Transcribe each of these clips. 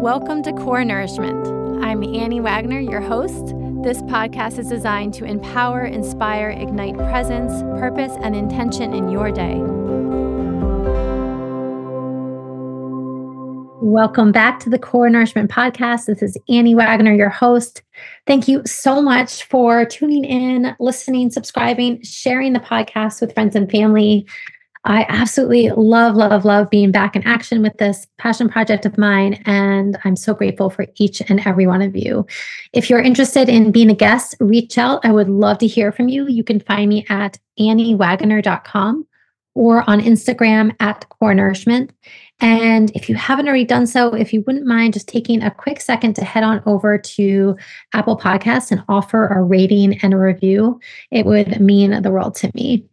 Welcome to Core Nourishment. I'm Annie Wagner, your host. This podcast is designed to empower, inspire, ignite presence, purpose, and intention in your day. Welcome back to the Core Nourishment Podcast. This is Annie Wagner, your host. Thank you so much for tuning in, listening, subscribing, sharing the podcast with friends and family. I absolutely love, love, love being back in action with this passion project of mine. And I'm so grateful for each and every one of you. If you're interested in being a guest, reach out. I would love to hear from you. You can find me at anniewagner.com or on Instagram at Core Nourishment. And if you haven't already done so, if you wouldn't mind just taking a quick second to head on over to Apple Podcasts and offer a rating and a review, it would mean the world to me.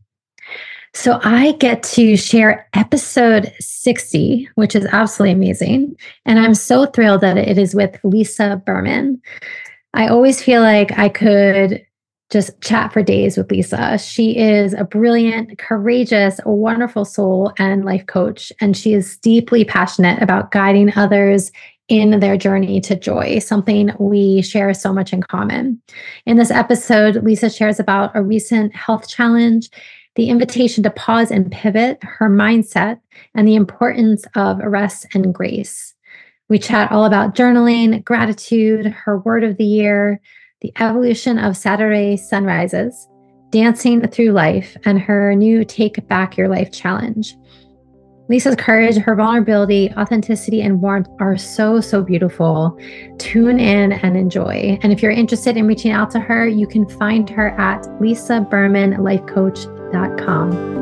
So I get to share episode 60, which is absolutely amazing. And I'm so thrilled that it is with Lisa Berman. I always feel like I could just chat for days with Lisa. She is a brilliant, courageous, wonderful soul and life coach. And she is deeply passionate about guiding others in their journey to joy, something we share so much in common. In this episode, Lisa shares about a recent health challenge the invitation to pause and pivot, her mindset, and the importance of rest and grace. We chat all about journaling, gratitude, her word of the year, the evolution of Saturday sunrises, dancing through life, and her new Take Back Your Life challenge. Lisa's courage, her vulnerability, authenticity, and warmth are so, so beautiful. Tune in and enjoy. And if you're interested in reaching out to her, you can find her at Lisa Berman com.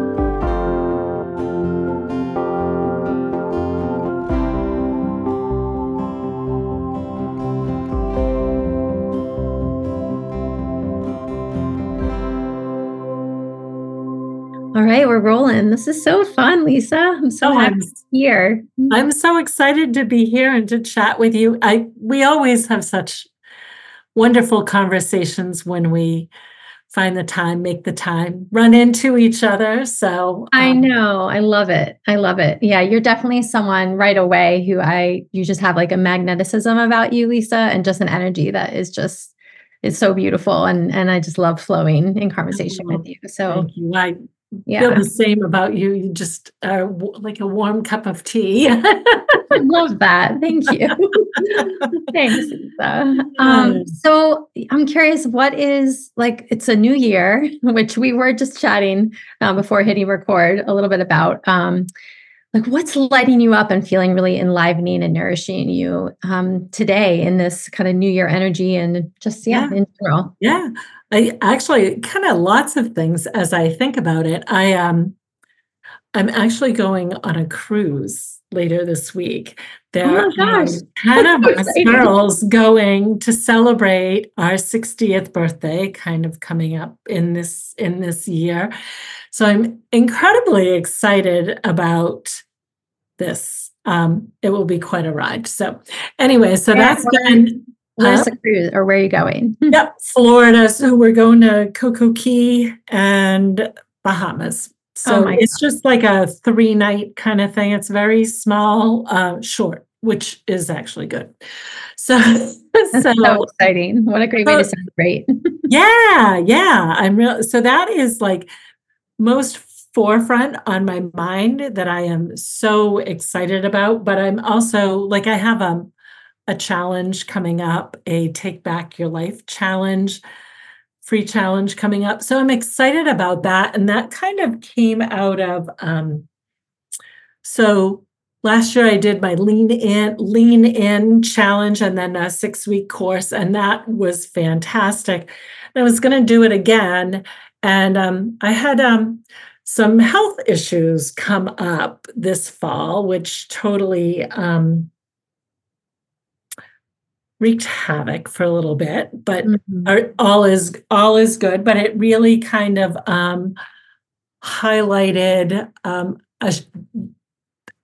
All right, we're rolling. This is so fun, Lisa. I'm so oh, happy I'm, here. Mm-hmm. I'm so excited to be here and to chat with you. I we always have such wonderful conversations when we find the time, make the time, run into each other. So um, I know, I love it. I love it. Yeah, you're definitely someone right away who I you just have like a magneticism about you, Lisa, and just an energy that is just is so beautiful and and I just love flowing in conversation oh, with you. So thank you. I yeah. feel the same about you. You just are like a warm cup of tea. I love that. Thank you. Thanks, Um, so I'm curious, what is like? It's a new year, which we were just chatting uh, before hitting record a little bit about. Um, like what's lighting you up and feeling really enlivening and nourishing you um, today in this kind of new year energy and just yeah, yeah. in general yeah I actually kind of lots of things as I think about it. I um I'm actually going on a cruise later this week. There oh are 10 of us girls going to celebrate our 60th birthday, kind of coming up in this in this year. So I'm incredibly excited about this. Um, it will be quite a ride. So anyway, so yeah, that's been Where's huh? the cruise or where are you going? yep, Florida. So we're going to Coco Cay and Bahamas. So oh it's God. just like a three night kind of thing. It's very small, uh, short, which is actually good. So, so, so, exciting. What a great way to celebrate. yeah, yeah. I'm real. So that is like most forefront on my mind that I am so excited about. But I'm also like, I have a a challenge coming up, a Take Back Your Life challenge, free challenge coming up. So I'm excited about that. And that kind of came out of, um, so last year I did my lean in, lean in challenge and then a six week course. And that was fantastic. And I was going to do it again. And um, I had um, some health issues come up this fall, which totally um, wreaked havoc for a little bit, but mm-hmm. all is all is good. But it really kind of um, highlighted um, a,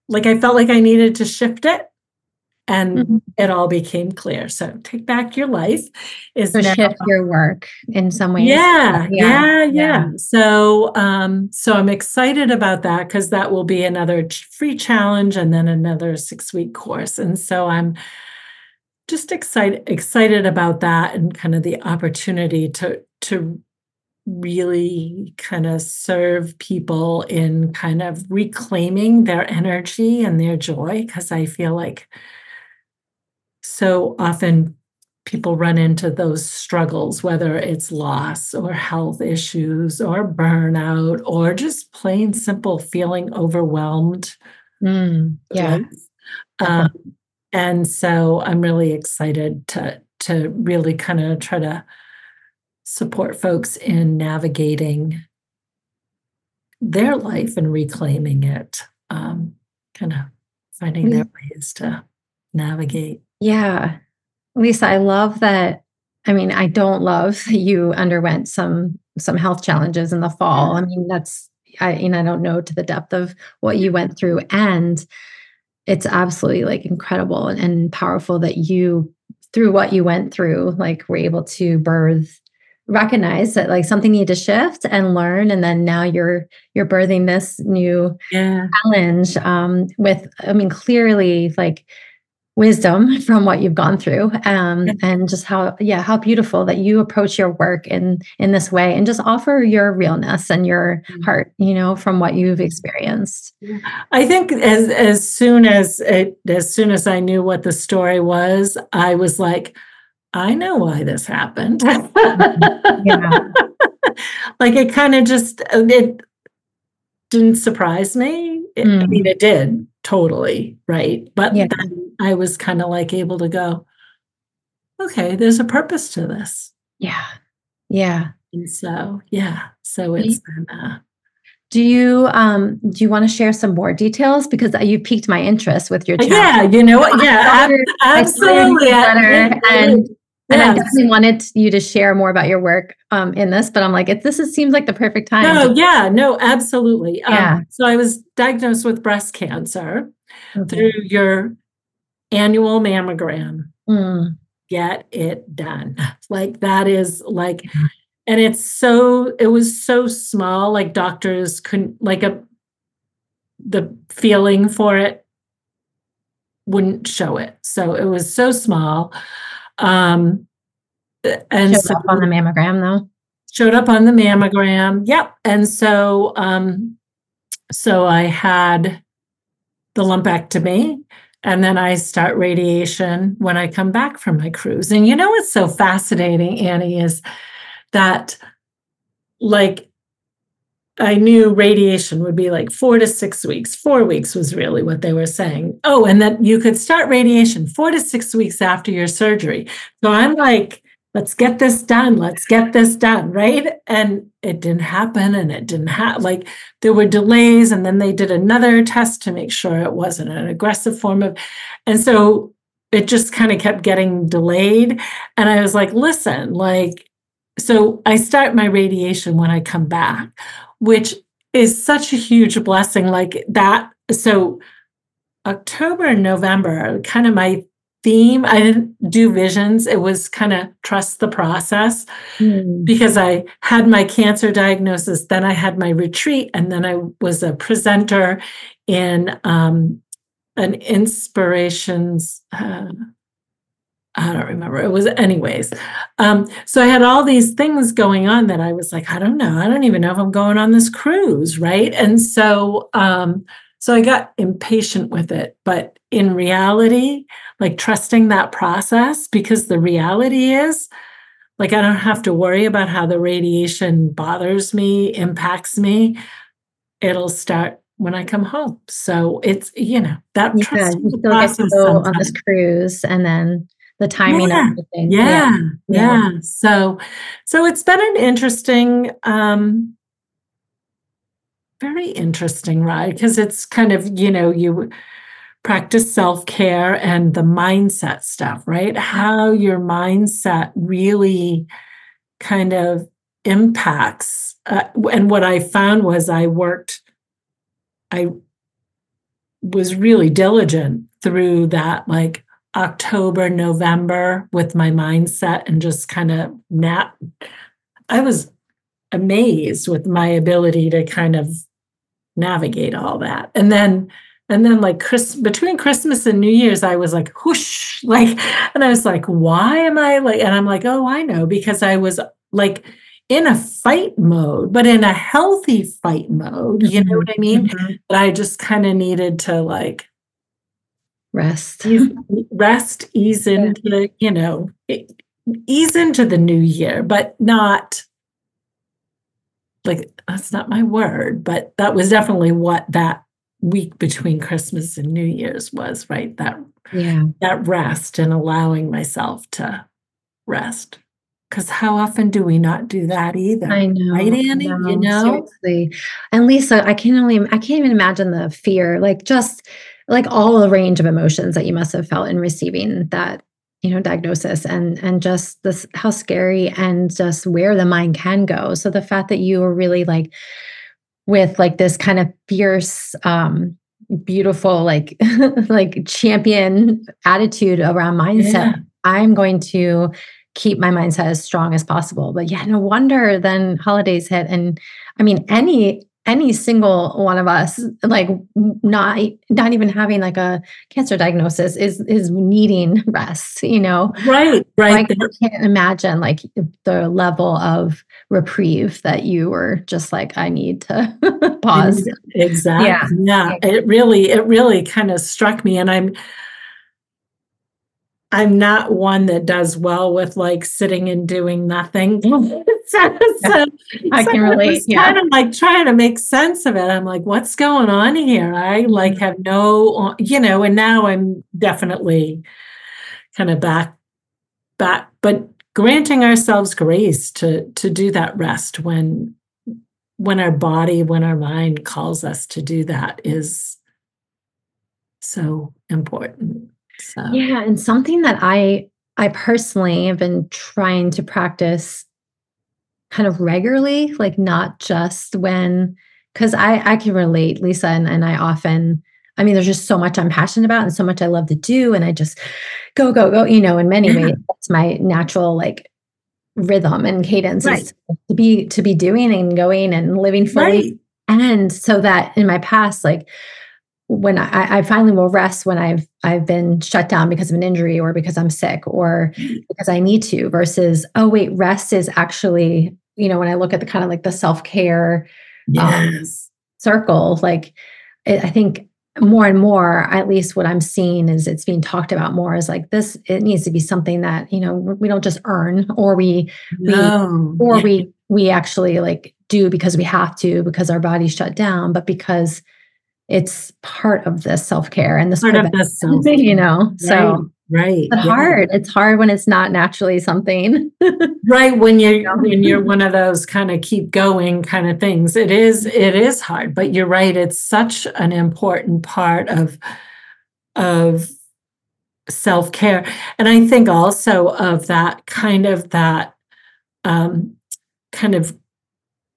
like I felt like I needed to shift it, and mm-hmm. it all became clear. So take back your life is so now, shift your work in some ways. Yeah, yeah, yeah, yeah. So um, so I'm excited about that because that will be another free challenge and then another six week course. And so I'm just excited excited about that and kind of the opportunity to to really kind of serve people in kind of reclaiming their energy and their joy because I feel like so often people run into those struggles, whether it's loss or health issues or burnout or just plain simple feeling overwhelmed. Mm, yeah. Um, and so I'm really excited to to really kind of try to support folks in navigating their life and reclaiming it, um, kind of finding their ways to navigate. Yeah. Lisa, I love that. I mean, I don't love that you underwent some some health challenges in the fall. I mean, that's I you know, I don't know to the depth of what you went through. And it's absolutely like incredible and powerful that you through what you went through, like were able to birth recognize that like something needed to shift and learn and then now you're you're birthing this new yeah. challenge um with i mean clearly like wisdom from what you've gone through um, and just how yeah how beautiful that you approach your work in in this way and just offer your realness and your mm-hmm. heart you know from what you've experienced i think as as soon as it as soon as i knew what the story was i was like i know why this happened yeah. like it kind of just it didn't surprise me it, mm. i mean mm. it did totally right but yeah. then I was kind of like able to go, okay, there's a purpose to this. Yeah. Yeah. And so, yeah. So it's been, uh, do you um do you want to share some more details because you piqued my interest with your channel? Yeah, you know what? Yeah, absolutely. and and yes. I definitely wanted you to share more about your work um, in this, but I'm like, it, this is, seems like the perfect time. No, yeah, no, absolutely. Yeah. Um, so I was diagnosed with breast cancer okay. through your annual mammogram. Mm. Get it done. Like that is like, and it's so, it was so small, like doctors couldn't, like a, the feeling for it wouldn't show it. So it was so small. Um, and showed so, up on the mammogram though. Showed up on the mammogram. Yep. And so, um, so I had the lumpectomy and then I start radiation when I come back from my cruise. And you know what's so fascinating, Annie, is that like I knew radiation would be like four to six weeks. Four weeks was really what they were saying. Oh, and that you could start radiation four to six weeks after your surgery. So I'm like, let's get this done. Let's get this done right? And it didn't happen and it didn't have like there were delays and then they did another test to make sure it wasn't an aggressive form of and so it just kind of kept getting delayed. And i was like listen like so i start my radiation when i come back which is such a huge blessing like that so october and november kind of my theme. I didn't do visions. It was kind of trust the process mm. because I had my cancer diagnosis, then I had my retreat, and then I was a presenter in um, an inspirations. Uh, I don't remember. It was, anyways. Um, so I had all these things going on that I was like, I don't know. I don't even know if I'm going on this cruise, right? And so, um, so I got impatient with it. But in reality, like trusting that process, because the reality is, like, I don't have to worry about how the radiation bothers me, impacts me. It'll start when I come home. So it's, you know, that yeah, trust you still get to go on this cruise and then the timing yeah, of everything. Yeah, yeah. Yeah. So so it's been an interesting um very interesting right? because it's kind of, you know, you practice self care and the mindset stuff, right? How your mindset really kind of impacts. Uh, and what I found was I worked, I was really diligent through that, like October, November with my mindset and just kind of nap. I was amazed with my ability to kind of navigate all that. And then and then like Chris between Christmas and New Year's, I was like, whoosh, like, and I was like, why am I like, and I'm like, oh, I know, because I was like in a fight mode, but in a healthy fight mode. You know what I mean? Mm-hmm. But I just kind of needed to like rest, rest, ease into, you know, ease into the new year, but not like that's not my word, but that was definitely what that week between Christmas and New Year's was, right? That yeah, that rest and allowing myself to rest. Because how often do we not do that either? I know, right, Annie? No, you know, seriously. And Lisa, I can only I can't even imagine the fear, like just like all the range of emotions that you must have felt in receiving that you know diagnosis and and just this how scary and just where the mind can go so the fact that you were really like with like this kind of fierce um beautiful like like champion attitude around mindset yeah. i'm going to keep my mindset as strong as possible but yeah no wonder then holidays hit and i mean any any single one of us like not not even having like a cancer diagnosis is is needing rest you know? Right right. Like, i can't imagine like the level of reprieve that you were just like i need to pause. exactly. Yeah. yeah. It really it really kind of struck me and i'm I'm not one that does well with like sitting and doing nothing. so, so, I can relate. Yeah. Kind of like trying to make sense of it. I'm like, what's going on here? I like mm-hmm. have no, you know, and now I'm definitely kind of back, back, but granting ourselves grace to to do that rest when when our body, when our mind calls us to do that is so important. So. Yeah, and something that I I personally have been trying to practice kind of regularly, like not just when because I I can relate, Lisa, and, and I often I mean, there's just so much I'm passionate about and so much I love to do. And I just go, go, go, you know, in many ways, that's my natural like rhythm and cadence right. is to be to be doing and going and living fully. Right. And so that in my past, like when I, I, finally will rest when I've I've been shut down because of an injury or because I'm sick or mm. because I need to versus oh wait rest is actually you know when I look at the kind of like the self care um, yes. um, circle like it, I think more and more at least what I'm seeing is it's being talked about more is like this it needs to be something that you know we don't just earn or we, no. we or yeah. we we actually like do because we have to because our body's shut down but because it's part of the self-care and this part of self you know so right but yeah. hard it's hard when it's not naturally something. Right when you're when you're one of those kind of keep going kind of things it is it is hard but you're right it's such an important part of of self-care. And i think also of that kind of that um kind of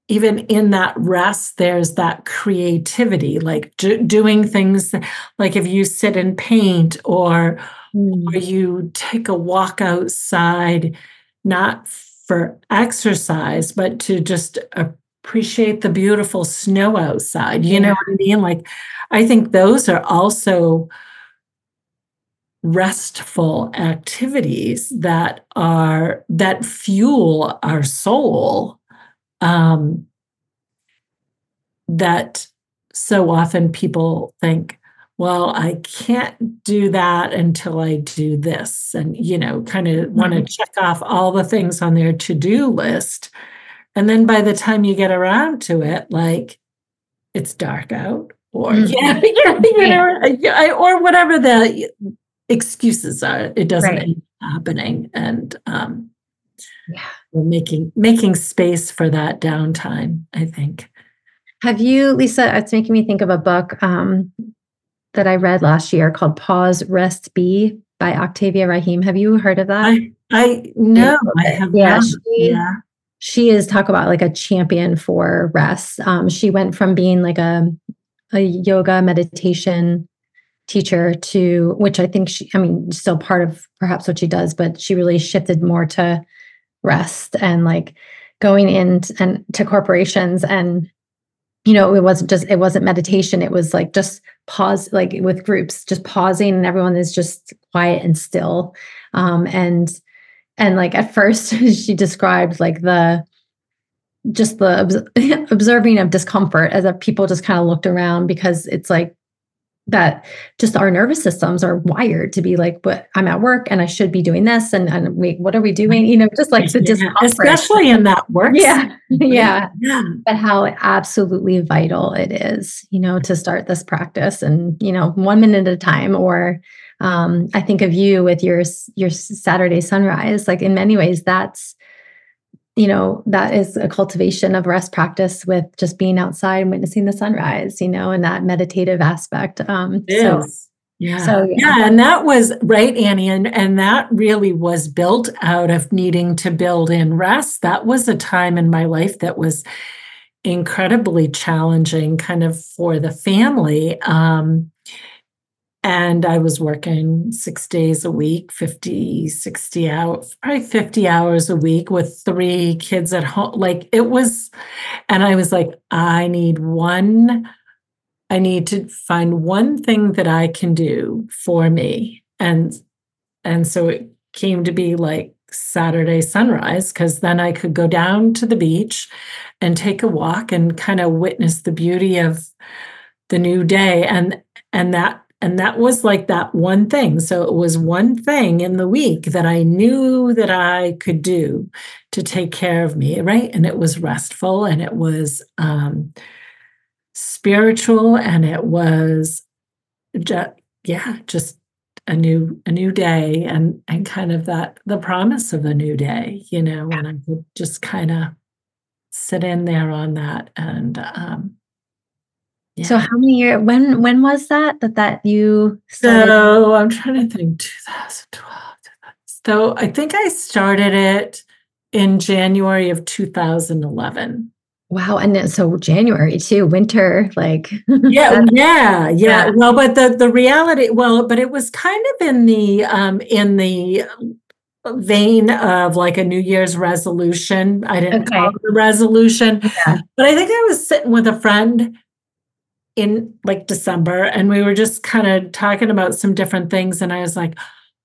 even in that rest, there's that creativity, like do, doing things like if you sit and paint or, mm. or you take a walk outside, not for exercise, but to just appreciate the beautiful snow outside. You yeah. know what I mean? Like, I think those are also restful activities that are that fuel our soul um, that so often people think, well, I can't do that until I do this. And, you know, kind of mm-hmm. want to check off all the things on their to do list. And then by the time you get around to it, like it's dark out or, mm-hmm. yeah, you know, or whatever the excuses are, it doesn't right. end up happening. And, um, yeah making making space for that downtime i think have you lisa it's making me think of a book um, that i read last year called pause rest be by octavia raheem. Have you heard of that? I i know i have yeah she, yeah. she is talk about like a champion for rest. Um, she went from being like a a yoga meditation teacher to which I think she I mean still part of perhaps what she does, but she really shifted more to rest and like going in and to corporations and you know it wasn't just it wasn't meditation. It was like just pause like with groups just pausing and everyone is just quiet and still. Um and and like at first she described like the just the observing of discomfort as if people just kind of looked around because it's like that just our nervous systems are wired to be like, but I'm at work and I should be doing this. And, and we, what are we doing? You know, just like the Yeah, discomfort. especially in that work. Yeah. Yeah. Yeah. But how absolutely vital it is, you know, to start this practice and, you know, one minute at a time. Or um, I think of you with your your Saturday sunrise. Like in many ways, that's you know that is a cultivation of rest practice with just being outside and witnessing the sunrise you know and that meditative aspect um so. Yeah. so yeah. yeah. And that was right, Annie. And, and that really was built out of needing to build in rest. That was a time in my life that was incredibly challenging, kind of for the family. Um, and I was working six days a week, 50, 60 hours, probably 50 hours a week with three kids at home. Like it was, and I was like, I need one I need to find one thing that I can do for me. And and so it came to be like Saturday sunrise because then I could go down to the beach and take a walk and kind of witness the beauty of the new day and and that and that was like that one thing. So it was one thing in the week that I knew that I could do to take care of me right? And it was restful and it was um spiritual and it was just yeah just a new a new day and and kind of that the promise of a new day you know and i could just kind of sit in there on that and um yeah. so how many years when when was that that that you started so i'm trying to think 2012 so i think i started it in january of 2011 wow and then, so january too winter like yeah yeah yeah Yeah. well but the the reality well but it was kind of in the um in the vein of like a new year's resolution i didn't Okay. call it a resolution Yeah. but i think i was sitting with a friend in like december and we were just kind of talking about some different things and i was like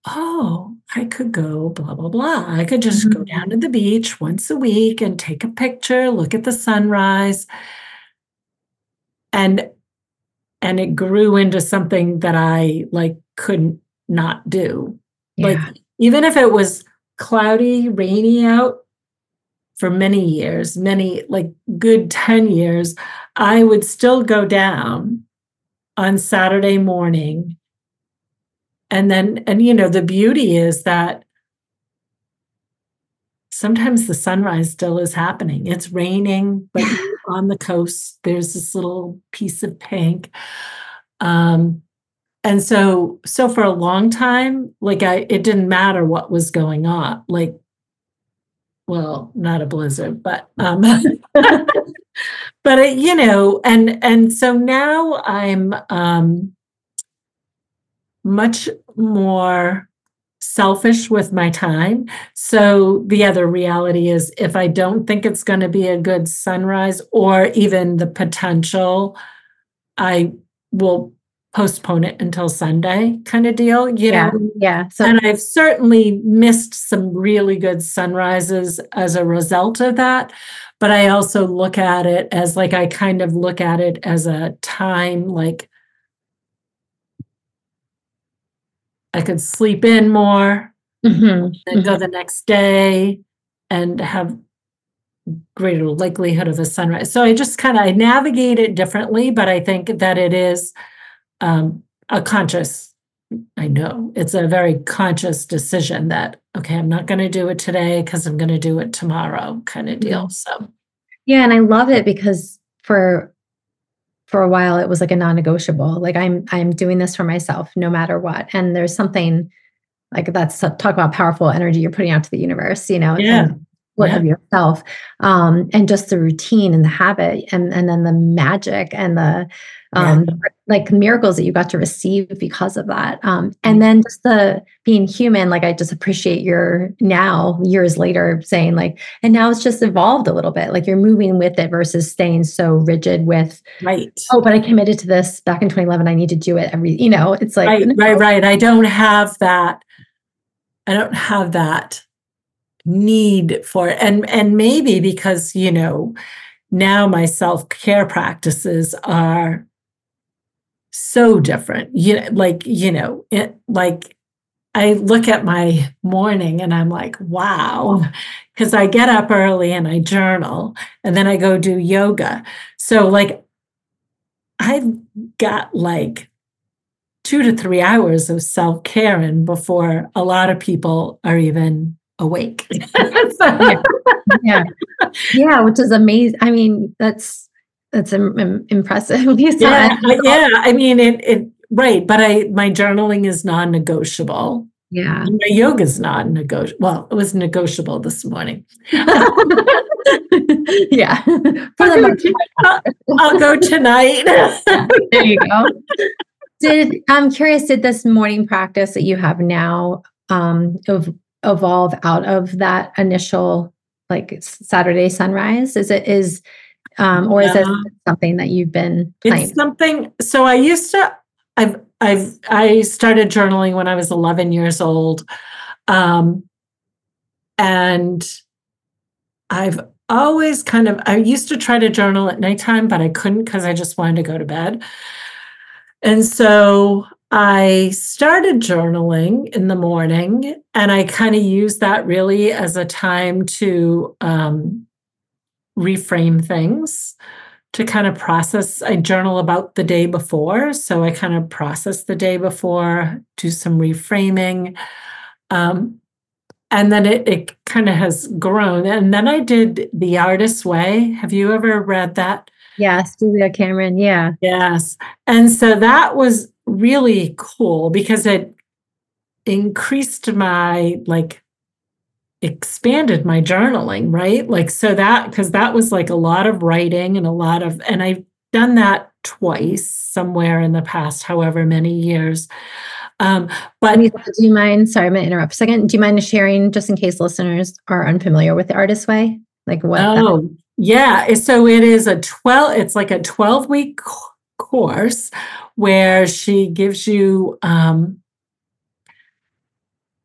oh i could go blah blah blah. I could just go Mhm. down to the beach once a week and take a picture look at the sunrise. And and it grew into something that i like couldn't not do. Like even if it was cloudy rainy out for many years many like good 10 years i would still go down on saturday morning. And then and you know the beauty is that sometimes the sunrise still is happening. It's raining but on the coast there's this little piece of pink. Um and so so for a long time like i it didn't matter what was going on like well not a blizzard but um but it, you know and and so now i'm um much more selfish with my time. So the other reality is if i don't think it's going to be a good sunrise or even the potential i will postpone it until sunday kind of deal you yeah know yeah so and I've certainly missed some really good sunrises as a result of that. But I also look at it as like, I kind of look at it as a time like I could sleep in more Mhm, and go the next day and have greater likelihood of a sunrise. So I just kind of I navigate it differently, but I think that it is um, a conscious. I know it's a very conscious decision that okay, I'm not going to do it today because I'm going to do it tomorrow, kind of deal. So Yeah, and I love it because for for a while it was like a non-negotiable. Like I'm I'm doing this for myself no matter what. And there's something like that's talk about powerful energy you're putting out to the universe, you know. Yeah. And yeah. of yourself um, and just the routine and the habit and and then the magic and the um, yeah. like miracles that you got to receive because of that um, and mm-hmm. then just the being human like i just appreciate your now years later saying like and now it's just evolved a little bit like you're moving with it versus staying so rigid with right oh but i committed to this back in 2011 i need to do it every you know it's like right right right i don't have that i don't have that need for and and maybe because you know now my self-care practices are so different. You know like you know it like i look at my morning and i'm like wow. Because i get up early and i journal and then i go do yoga. So like i've got like two to three hours of self-care and before a lot of people are even awake. yeah. yeah. yeah, which is amazing. I mean, that's that's Im- impressive. yeah, yeah. I mean, it, it right, but I my journaling is non-negotiable. Yeah, my yoga is non-negotiable. Well, it was negotiable this morning. yeah, I'll go, I'll, I'll go tonight. there you go. Did I'm curious? Did this morning practice that you have now um, of evolve out of that initial like Saturday sunrise? Is it is um, or is it something that you've been playing? It's something. So I used to. I've I've I started journaling when I was 11 years old, um, and I've always kind of. I used to try to journal at nighttime, but I couldn't because I just wanted to go to bed. And so I started journaling in the morning, and I kind of used that really as a time to um, reframe things, to kind of process. I journal about the day before. So I kind of process the day before, do some reframing. Um, and then it, it kind of has grown. And then I did The Artist's Way. Have you ever read that? Yes, Julia Cameron. Yeah. Yes. And so that was really cool because it increased my like expanded my journaling, right? Like, so that, because that was like a lot of writing and a lot of, and I've done that twice somewhere in the past, however many years. Um, but do you mind? Sorry, I'm going to interrupt a second. Do you mind sharing, just in case listeners are unfamiliar with the Artist Way? Like what? Oh, yeah. So it is a 12, it's like a 12 week course where she gives you um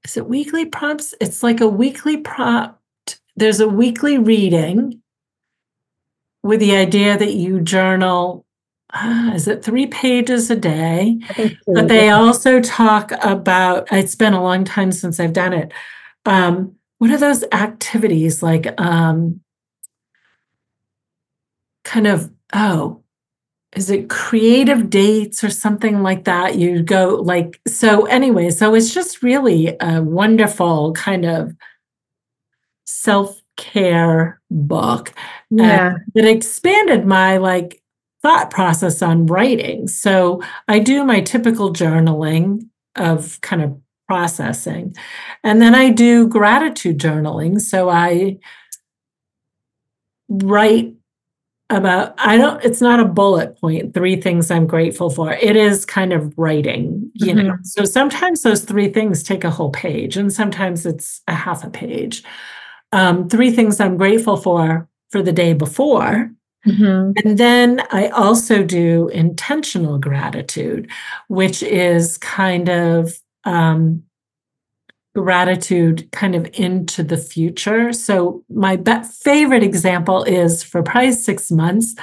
is it weekly prompts it's like a weekly prompt there's a weekly reading with the idea that you journal uh, is it three pages a day but they also talk about it's been a long time since i've done it um, what are those activities like um, kind of oh is it creative dates or something like that? You go like so anyway so it's just really a wonderful kind of self-care book. Yeah. that expanded my like thought process on writing. So i do my typical journaling of kind of processing. And then i do gratitude journaling. So i write about i don't it's not a bullet point three things i'm grateful for it is kind of writing you mm-hmm. know so sometimes those three things take a whole page and sometimes it's a half a page um, three things i'm grateful for for the day before mm-hmm. and then i also do intentional gratitude which is kind of um, gratitude kind of into the future. So, my be- favorite example is for probably six months,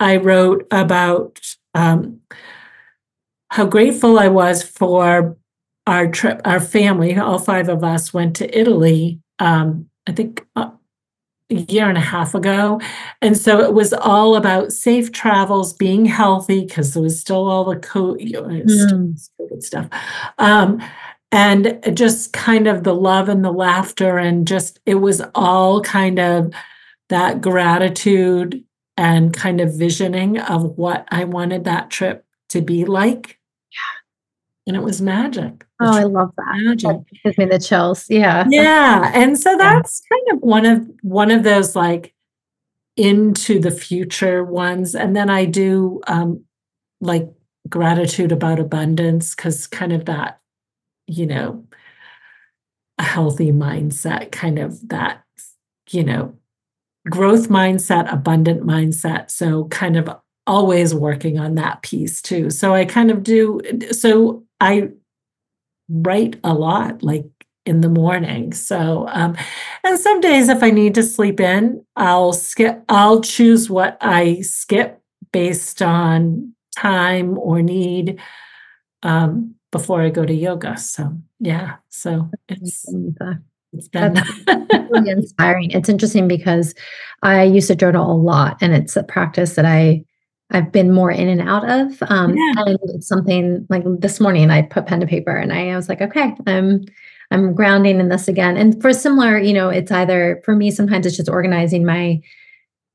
I wrote about um, how grateful I was for our trip, our family, all five of us went to Italy, um, I think. Uh, a year and a half ago. And so it was all about safe travels, being healthy, because there was still all the COVID, you know, mm. COVID stuff. Um, and just kind of the love and the laughter and just it was all kind of that gratitude and kind of visioning of what I wanted that trip to be like. Yeah. And it was magic. Oh, I love that. Magic. That gives me the chills. Yeah. Yeah. And so that's kind of one of one of those like into the future ones. And then I do um like gratitude about abundance because kind of that, you know, a healthy mindset, kind of that, you know, growth mindset, abundant mindset. So kind of always working on that piece too. So I kind of do so I write a lot like in the morning. So um and some days if I need to sleep in, I'll skip I'll choose what I skip based on time or need um before I go to yoga. So yeah, so it's it's been really inspiring. It's interesting because I used to journal a lot and it's a practice that I I've been more in and out of. Um, Yeah. and it's something like this morning I put pen to paper and I, was like, okay, I'm I'm grounding in this again. And for similar, you know, it's either for me, sometimes it's just organizing my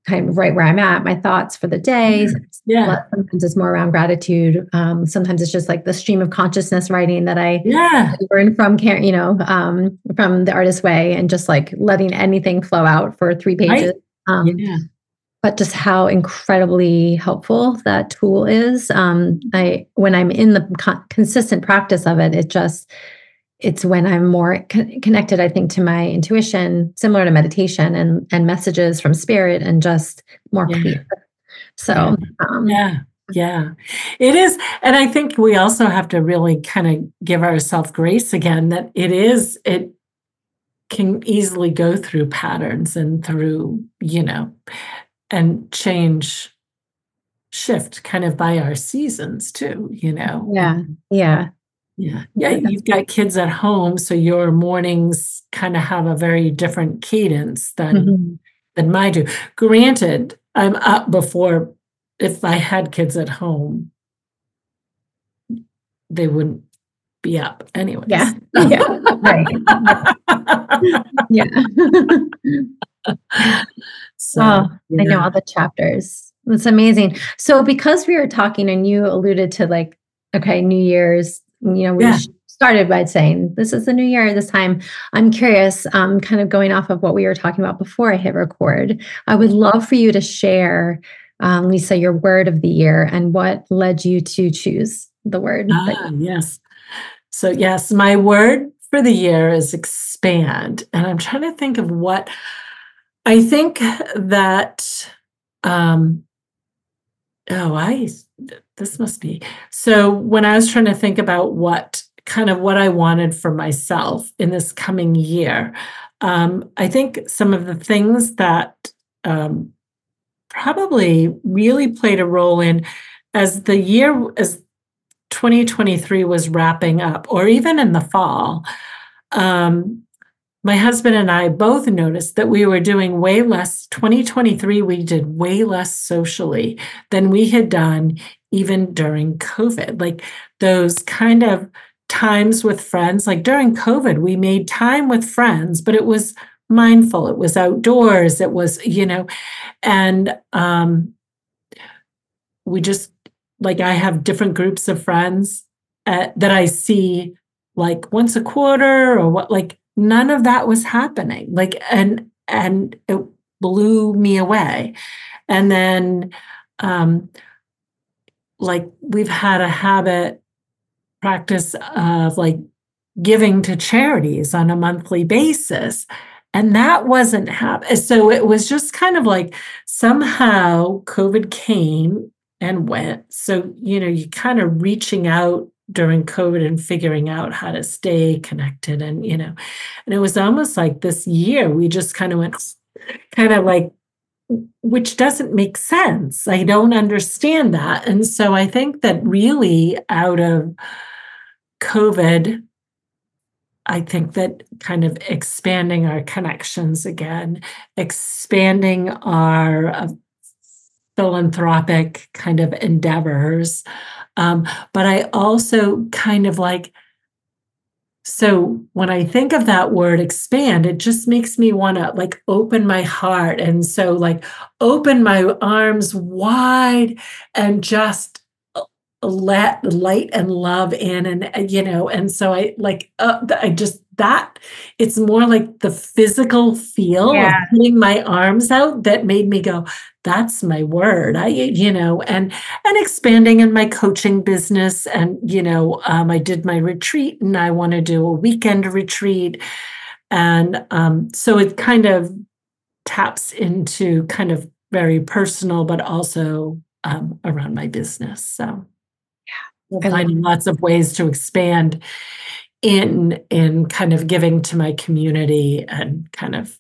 kind of right where I'm at, my thoughts for the day. yeah. Sometimes it's more around gratitude. Um, sometimes it's just like the stream of consciousness writing that I Yeah. learned from you know, um, from the artist way and just like letting anything flow out for three Right. pages. Um, Yeah. but just how incredibly helpful that tool is. Um, I when I'm in the con- consistent practice of it, it just it's when I'm more con- connected, I think, to my intuition, similar to meditation and and messages from spirit, and just more Yeah. clear. So, um, Yeah. Yeah. It is. And I think we also have to really kind of give ourselves grace again that it is, it can easily go through patterns and through, you know, and change, shift kind of by our seasons too, you know. yeah, yeah, Yeah. Yeah. You've got kids at home. So your mornings kind of have a very different cadence than Mhm. than mine do. Granted, I'm up before if I had kids at home, they wouldn't be up anyway. yeah, yeah, right, yeah. so Oh, I know all the chapters. It's amazing. So because we were talking and you alluded to like, okay, New Year's, you know, we Yeah. started by saying this is the new year this time. I'm curious, um, kind of going off of what we were talking about before I hit record. I would love for you to share, um, Lisa, your word of the year and what led you to choose the word. Ah, yes. So, yes, my word for the year is expand. And I'm trying to think of what I think that, um, oh, I, this must be. So, when I was trying to think about what kind of what I wanted for myself in this coming year, um, I think some of the things that um, probably really played a role in as the year, as 2023 was wrapping up, or even in the fall, um, my husband and I both noticed that we were doing way less. 2023, we did way less socially than we had done even during COVID. Like those kind of times with friends, like during COVID, we made time with friends, but it was mindful, it was outdoors, it was, you know, and um, we just like I have different groups of friends uh, that I see like once a quarter or what like none of that was happening. Like and and it blew me away. And then um like we've had a habit practice of like giving to charities on a monthly basis. And that wasn't happening so it was just kind of like somehow covid came and went. So, you know, you kind of reaching out during COVID and figuring out how to stay connected. And, you know, and it was almost like this year we just kind of went, kind of like, which doesn't make sense. I don't understand that. And so I think that really out of COVID, I think that kind of expanding our connections again, expanding our uh, philanthropic kind of endeavors. Um, but I also kind of like, so when I think of that word expand, it just makes me want to like open my heart. And so, like, open my arms wide and just let light and love in and you know and so i like uh, i just that it's more like the physical feel yeah. of putting my arms out that made me go that's my word. I you know and and expanding in my coaching business and you know um, i did my retreat and i want to do a weekend retreat. And um, so it kind of taps into kind of very personal but also um, around my business so. Yeah, finding lots of ways to expand in in kind of giving to my community and kind of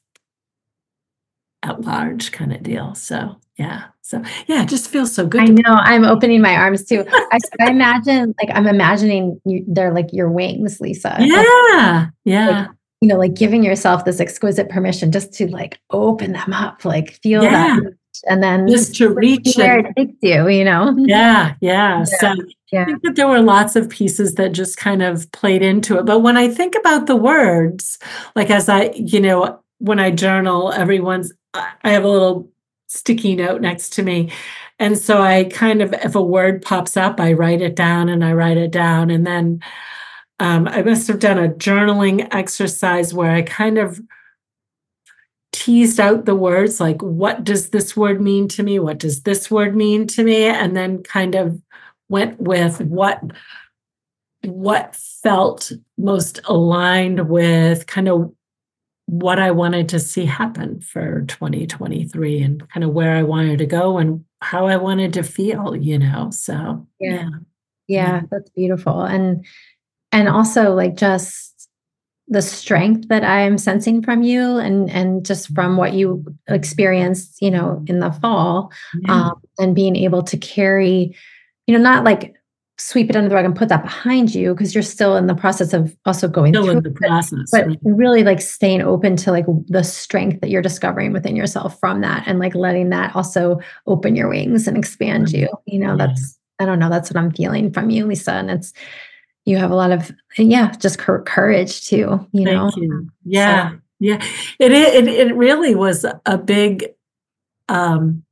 at large kind of deal. So yeah. So yeah, it just feels so good. I know. I'm opening my arms too. I, I imagine like I'm imagining you, they're like your wings, Lisa. Yeah. Yeah. Like, you know, like giving yourself this exquisite permission just to like open them up, like feel yeah. that and then just to reach where it takes you, you know? Yeah, yeah. yeah. So yeah. I think that there were lots of pieces that just kind of played into it. But when I think about the words, like as I, you know, when I journal, everyone's, I have a little sticky note next to me. And so I kind of, if a word pops up, I write it down and I write it down. And then um, I must have done a journaling exercise where I kind of teased out the words like what does this word mean to me what does this word mean to me and then kind of went with what what felt most aligned with kind of what I wanted to see happen for 2023 and kind of where I wanted to go and how I wanted to feel, you know. So, yeah. Yeah, yeah that's beautiful. And and also like just the strength that I am sensing from you and and just from what you experienced, you know, in the fall, yeah. um, and being able to carry, you know, not like sweep it under the rug and put that behind you because you're still in the process of also going still through in the process, but, but really like staying open to like the strength that you're discovering within yourself from that and like letting that also open your wings and expand you. You know, yeah. that's I don't know, that's what I'm feeling from you, Lisa. And it's you have a lot of yeah just courage too you know you. yeah so. yeah it, it it really was a big um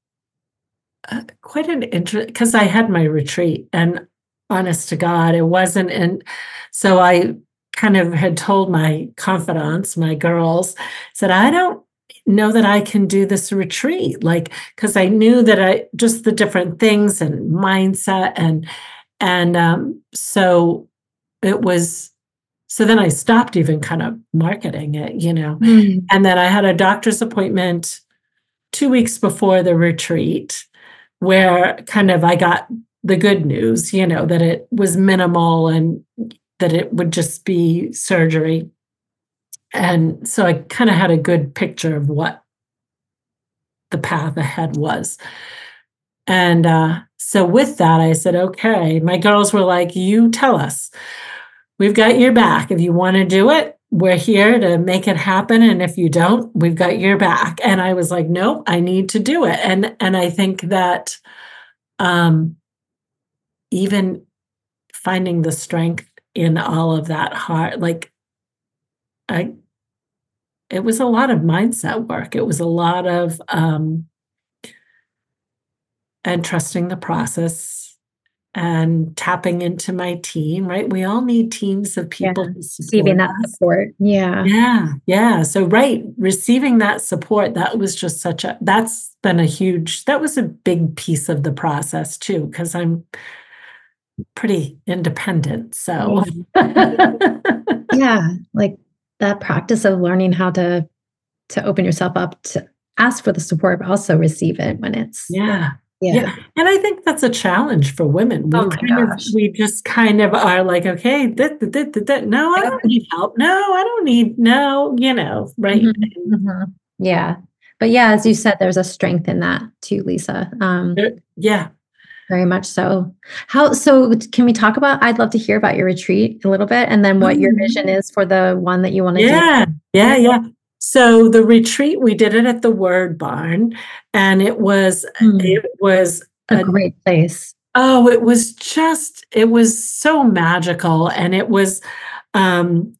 uh, quite an interest because i had my retreat and honest to god it wasn't and so i kind of had told my confidants my girls said i don't know that i can do this retreat like because i knew that i just the different things and mindset and and um, so it was so then I stopped even kind of marketing it, you know. Mm. And then I had a doctor's appointment two weeks before the retreat where kind of I got the good news, you know, that it was minimal and that it would just be surgery. And so I kind of had a good picture of what the path ahead was. And uh, so with that, I said, okay, my girls were like, you tell us we've got your back. If you want to do it, we're here to make it happen. And if you don't, we've got your back. And I was like, nope, I need to do it. And and I think that um even finding the strength in all of that heart, like I it was a lot of mindset work. It was a lot of um and trusting the process and tapping into my team, right? We all need teams of people yeah. receiving that support. Yeah. Yeah. Yeah. So right, receiving that support, that was just such a that's been a huge, that was a big piece of the process too, because I'm pretty independent. So yeah, like that practice of learning how to to open yourself up to ask for the support, but also receive it when it's yeah yeah. yeah. And I think that's a challenge for women. We oh kind of we just kind of are like, okay, that, that, that, that, no, I don't need help. No, I don't need no, you know, right. Mm-hmm. Mm-hmm. Yeah. But yeah, as you said, there's a strength in that too, Lisa. Um there, yeah. Very much so. How so can we talk about I'd love to hear about your retreat a little bit and then what mm-hmm. your vision is for the one that you want to yeah. do. Yeah, yeah. So the retreat we did it at the Word Barn, and it was mm. it was a, a great place. Oh, it was just it was so magical, and it was um,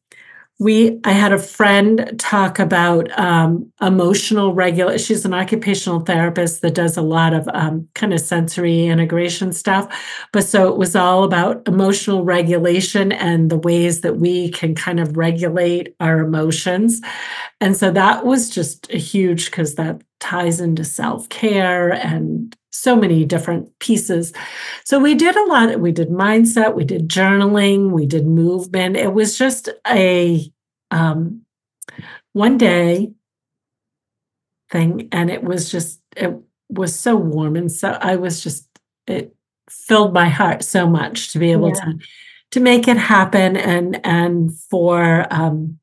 we i had a friend talk about um, emotional regulation she's an occupational therapist that does a lot of um, kind of sensory integration stuff. But so it was all about emotional regulation and the ways that we can kind of regulate our emotions. And so that was just huge because that ties into self-care and so many different pieces. So we did a lot. We did mindset, we did journaling, we did movement. It was just a um, one day thing, and it was just it was so warm, and so I was just it filled my heart so much to be able yeah. to to make it happen, and and for um,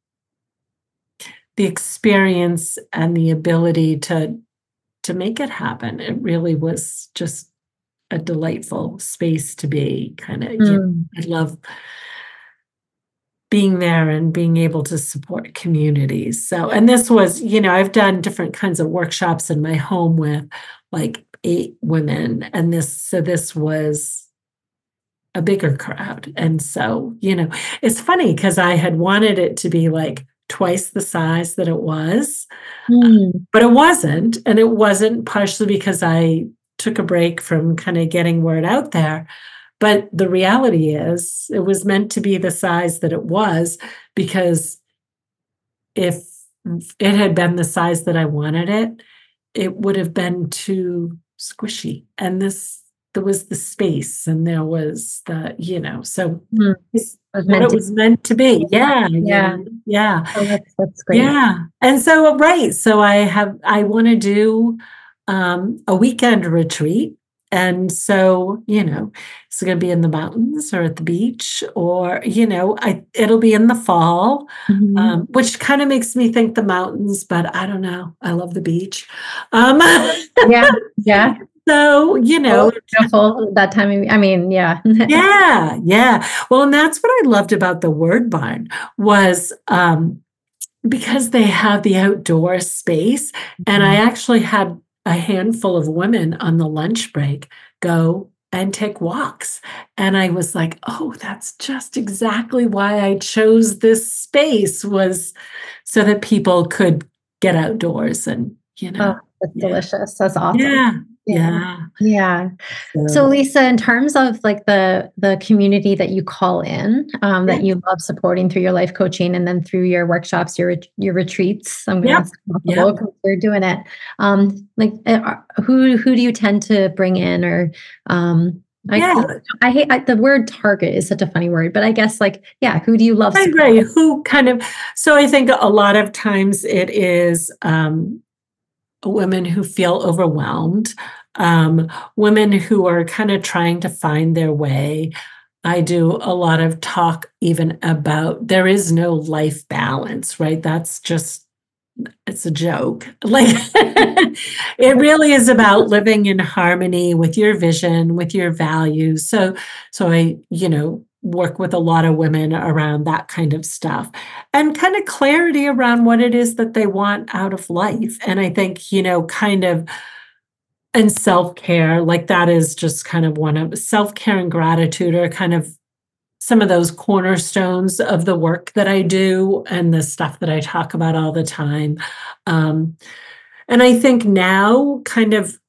the experience and the ability to to make it happen. It really was just a delightful space to be. Kind of, mm. you know, I love being there and being able to support communities. So, and this was, you know, I've done different kinds of workshops in my home with like eight women, and this, so this was a bigger crowd. And so, you know, it's funny because I had wanted it to be like twice the size that it was. Mm. But it wasn't. And it wasn't partially because I took a break from kind of getting word out there. But the reality is, it was meant to be the size that it was because if it had been the size that I wanted it, it would have been too squishy. And this there was the space and there was the you know so mm, it what it was meant to be. yeah yeah. yeah. Oh, that's, that's great. Yeah. And so right so i have i want to do um, a weekend retreat. And so you know it's going to be in the mountains or at the beach or you know I, it'll be in the fall mm-hmm. um, which kind of makes me think the mountains but i don't know. I love the beach. Um, yeah yeah so, you know, beautiful that time. Of, I mean, yeah. yeah. Yeah. Well, and that's what I loved about the word barn was um, because they have the outdoor space. And I mm-hmm. actually had a handful of women on the lunch break go and take walks. And I was like, oh, that's just exactly why I chose this space was so that people could get outdoors and, you know. Oh, that's yeah. delicious. That's awesome. Yeah yeah yeah so, so, lisa in terms of like the the community that you call in um, that you love supporting through your life coaching and then through your workshops your your retreats i'm going to yep. you're doing it um like uh, who who do you tend to bring in or um I, yeah. I hate I, the word target is such a funny word, but I guess like, yeah, who do you love? I agree. Who kind of, so I think a lot of times it is um, women who feel overwhelmed, um, women who are kind of trying to find their way. I do a lot of talk even about there is no life balance, right? That's just it's a joke. Like it really is about living in harmony with your vision, with your values. So so I, you know, work with a lot of women around that kind of stuff and kind of clarity around what it is that they want out of life. And I think, you know, kind of and self-care like that is just kind of one of self-care and gratitude are kind of some of those cornerstones of the work that I do and the stuff that I talk about all the time. Um, and I think now, kind of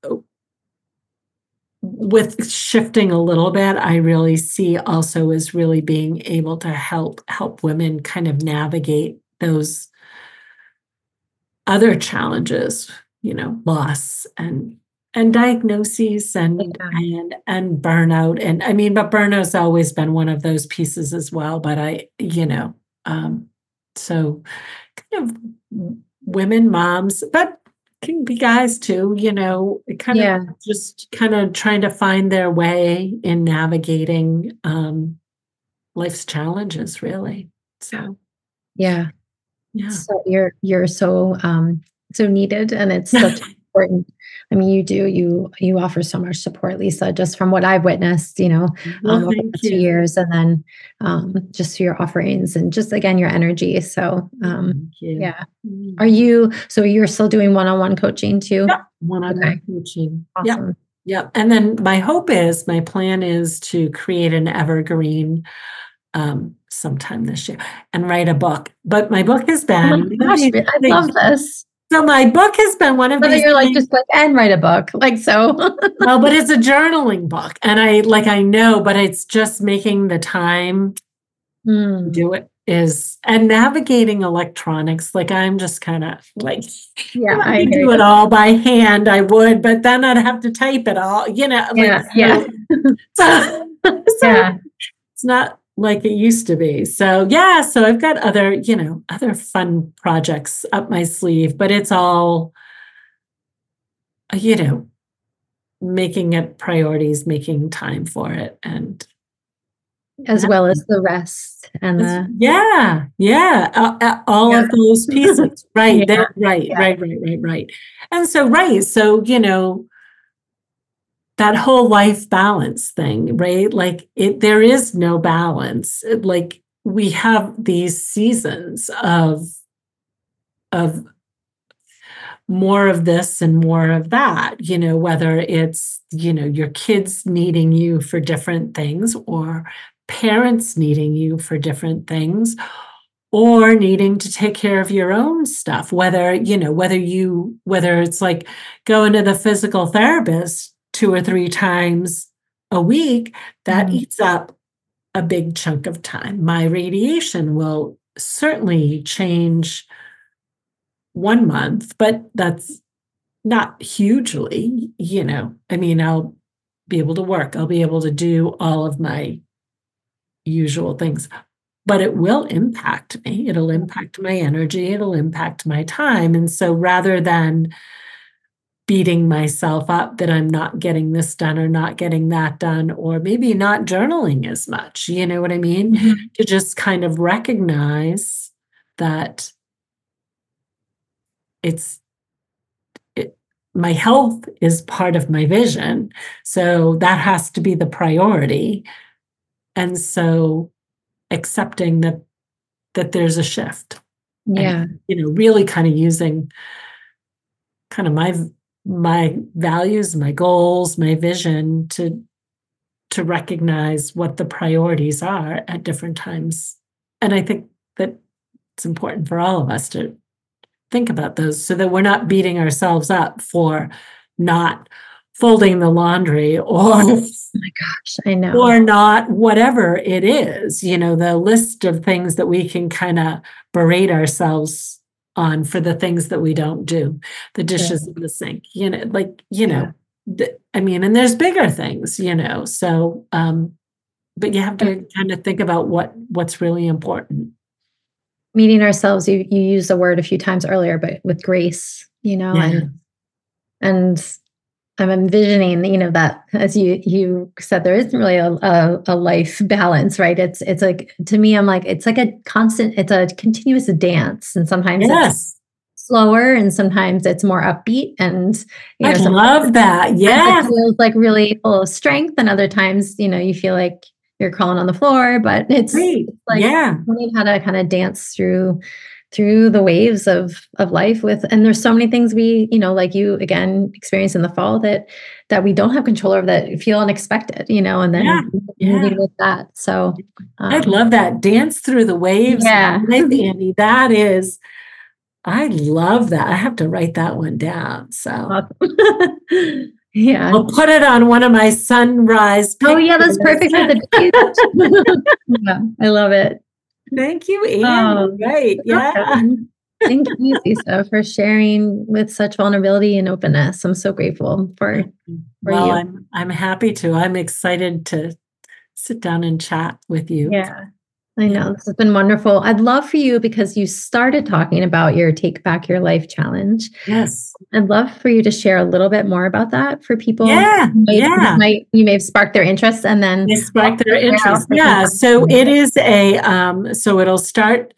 with shifting a little bit, I really see also is really being able to help help women kind of navigate those other challenges, you know, loss and and diagnoses and yeah. and and burnout. And I mean, but burnout's always been one of those pieces as well. But I, you know, um, so kind of women, moms, but can be guys too, you know, kind yeah. of just kind of trying to find their way in navigating um, life's challenges, really. So, yeah, yeah. So you're you're so um, so needed, and it's such important I mean, you do you you offer so much support, Lisa, just from what I've witnessed, you know, well, um, over the two years, and then um, just your offerings and just again your energy. So, um, yeah, mm-hmm. are you? So you're still doing one-on-one coaching too? Yeah, one-on-one okay. coaching. Awesome. Yep. Yep. And then my hope is, my plan is to create an evergreen um, sometime this year and write a book. But my book has Oh been. my gosh, I love this. So my book has been one of Whether these. you're like just like and write a book, like so. well, but it's a journaling book, and I like I know, but it's just making the time to Hmm. do it is and navigating electronics. Like I'm just kind of like Yeah, I I do you. it all by hand, I would, but then I'd have to type it all. You know, Yeah, like, yeah. So, so Yeah. it's not like it used to be. So yeah, so I've got other, you know, other fun projects up my sleeve, but it's all, you know, making it priorities, making time for it, and As well as the rest and the yeah, yeah, uh, uh, all Yeah. of those pieces, right? Yeah, right, yeah. right, right, right, right. And so, right, so you know, that whole life balance thing, right? Like it, there is no balance. Like we have these seasons of of more of this and more of that you know whether it's you know your kids needing you for different things or parents needing you for different things or needing to take care of your own stuff whether you know whether you whether it's like going to the physical therapist two or three times a week that Mhm. eats up a big chunk of time. My radiation will certainly change one month but that's not hugely you know. I mean i'll be able to work. I'll be able to do all of my usual things but it will impact me. It'll impact my energy. It'll impact my time. And so rather than beating myself up that i'm not getting this done or not getting that done or maybe not journaling as much you know what i mean Mhm. to just kind of recognize that it's it, my health is part of my vision so that has to be the priority and so accepting that that there's a shift yeah. you know really kind of using kind of my my values my goals my vision to to recognize what the priorities are at different times and i think that it's important for all of us to think about those so that we're not beating ourselves up for not folding the laundry or oh my Gosh, I know. or not whatever it is you know the list of things that we can kind of berate ourselves on for the things that we don't do. The dishes in the sink you know like you know th- i mean and there's bigger things you know so um but you have to kind of think about what what's really important. Meeting ourselves, you you used the word a few times earlier, but with grace, you know, Yeah. and and I'm envisioning, you know, that as you you said, there isn't really a, a, a life balance, right? It's it's like to me, I'm like, it's like a constant, it's a continuous dance. And sometimes it's yes slower and sometimes it's more upbeat. And you know, i love that it yes feels like really full of strength, and other times, you know, you feel like you're crawling on the floor, but it's great like yeah learning how to kind of dance through through the waves of of life with and there's so many things we you know like you again experience in the fall that that we don't have control over that feel unexpected you know and then Yeah, yeah. with that so I um, love that. Dance through the waves. Yeah. Andy. That is, I love that. I have to write that one down. So awesome. yeah I'll put it on one of my sunrise. oh yeah that's perfect for the yeah i love it Thank you, Andy. Oh, um, right. Yeah. Thank you, Lisa, for sharing with such vulnerability and openness. I'm so grateful for for Well, you. I'm I'm happy to. I'm excited to sit down and chat with you. Yeah. I know this has been wonderful. I'd love for you because you started talking about your Take Back Your Life challenge. Yes. I'd love for you to share a little bit more about that for people. Yeah. who Yeah. might you may have sparked their interest and then They spark their interest. Yeah. So it is a um, so it'll start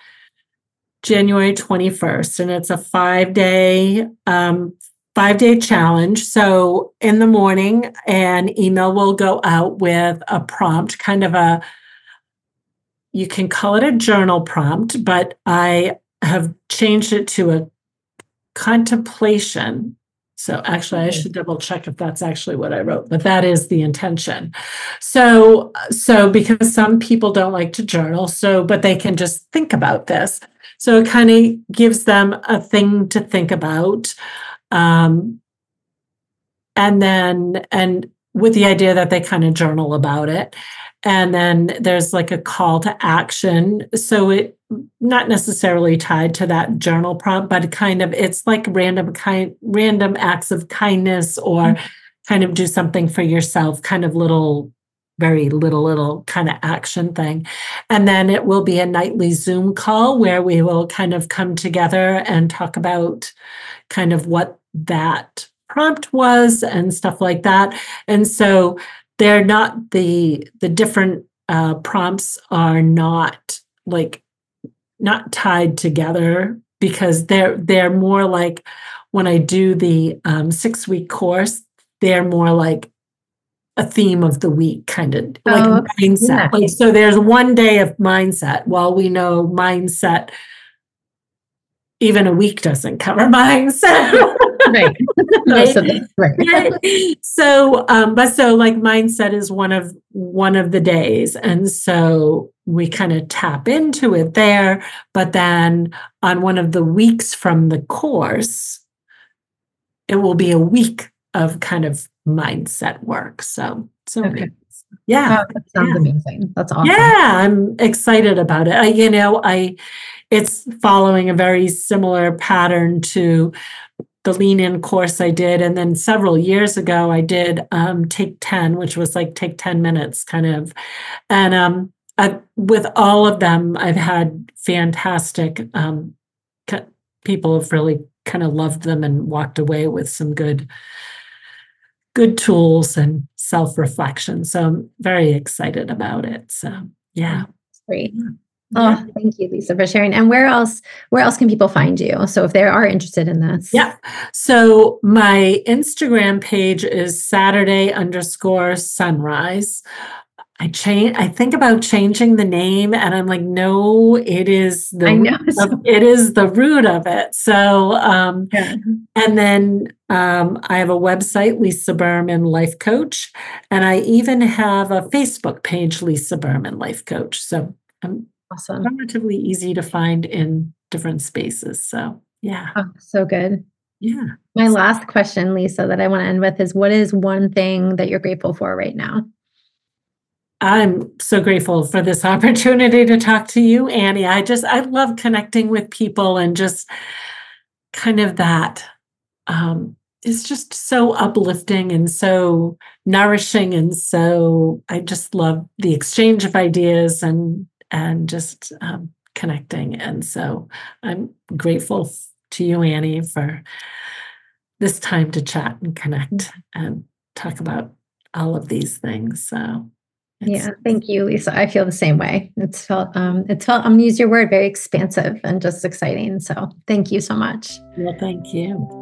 January 21st, and it's a five day um five day challenge. So in the morning, an email will go out with a prompt, kind of a you can call it a journal prompt, but I have changed it to a contemplation So actually, I should double check if that's actually what I wrote, but that is the intention. So, so because some people don't like to journal, so but they can just think about this. So it kind of gives them a thing to think about. Um, and then, and with the idea that they kind of journal about it. And then there's like a call to action. So it not necessarily tied to that journal prompt, but kind of it's like random kind random acts of kindness or mm-hmm. kind of do something for yourself, kind of little very little little kind of action thing and then it will be a nightly zoom call where we will kind of come together and talk about kind of what that prompt was and stuff like that and so they're not the the different uh, prompts are not like not tied together because they're they're more like when I do the um, six week course, they're more like a theme of the week, kind of like oh, mindset. Yeah. Like so, there's one day of mindset. Well, we know mindset. Even a week doesn't cover mindset. right. right. right. So, um, but so like mindset is one of one of the days, and so we kind of tap into it there. But then on one of the weeks from the course, it will be a week of kind of mindset work. So, so okay. yeah, oh, that sounds yeah. amazing. That's awesome. Yeah, I'm excited about it. I, you know, I it's following a very similar pattern to the lean in course I did. And then several years ago, I did um, Take 10, which was like take 10 minutes kind of. And um, I, with all of them, I've had fantastic um, people have really kind of loved them and walked away with some good good tools and self-reflection. So i'm very excited about it. So yeah. Great Oh, thank you, Lisa, for sharing. And where else, where else can people find you? So if they are interested in this. Yeah. So my Instagram page is Saturday underscore sunrise. I change. I think about changing the name, and I'm like, no, it is the. I know. Of, it is the root of it. So, um, yeah. and then um, I have a website, Lisa Berman Life Coach, and I even have a Facebook page, Lisa Berman Life Coach. So I'm awesome. relatively easy to find in different spaces. So, yeah. Oh, so good. Yeah. My last question, Lisa, that I want to end with is what is one thing that you're grateful for right now? I'm so grateful for this opportunity to talk to you, Annie. I just, I love connecting with people and just kind of that. Um, it's just so uplifting and so nourishing. And so I just love the exchange of ideas and, and just um, connecting. And so I'm grateful to you, Annie, for this time to chat and connect and talk about all of these things. So yeah, thank you, Lisa. I feel the same way. It's felt um it's felt I'm gonna use your word very expansive and just exciting. So thank you so much. Well, thank you.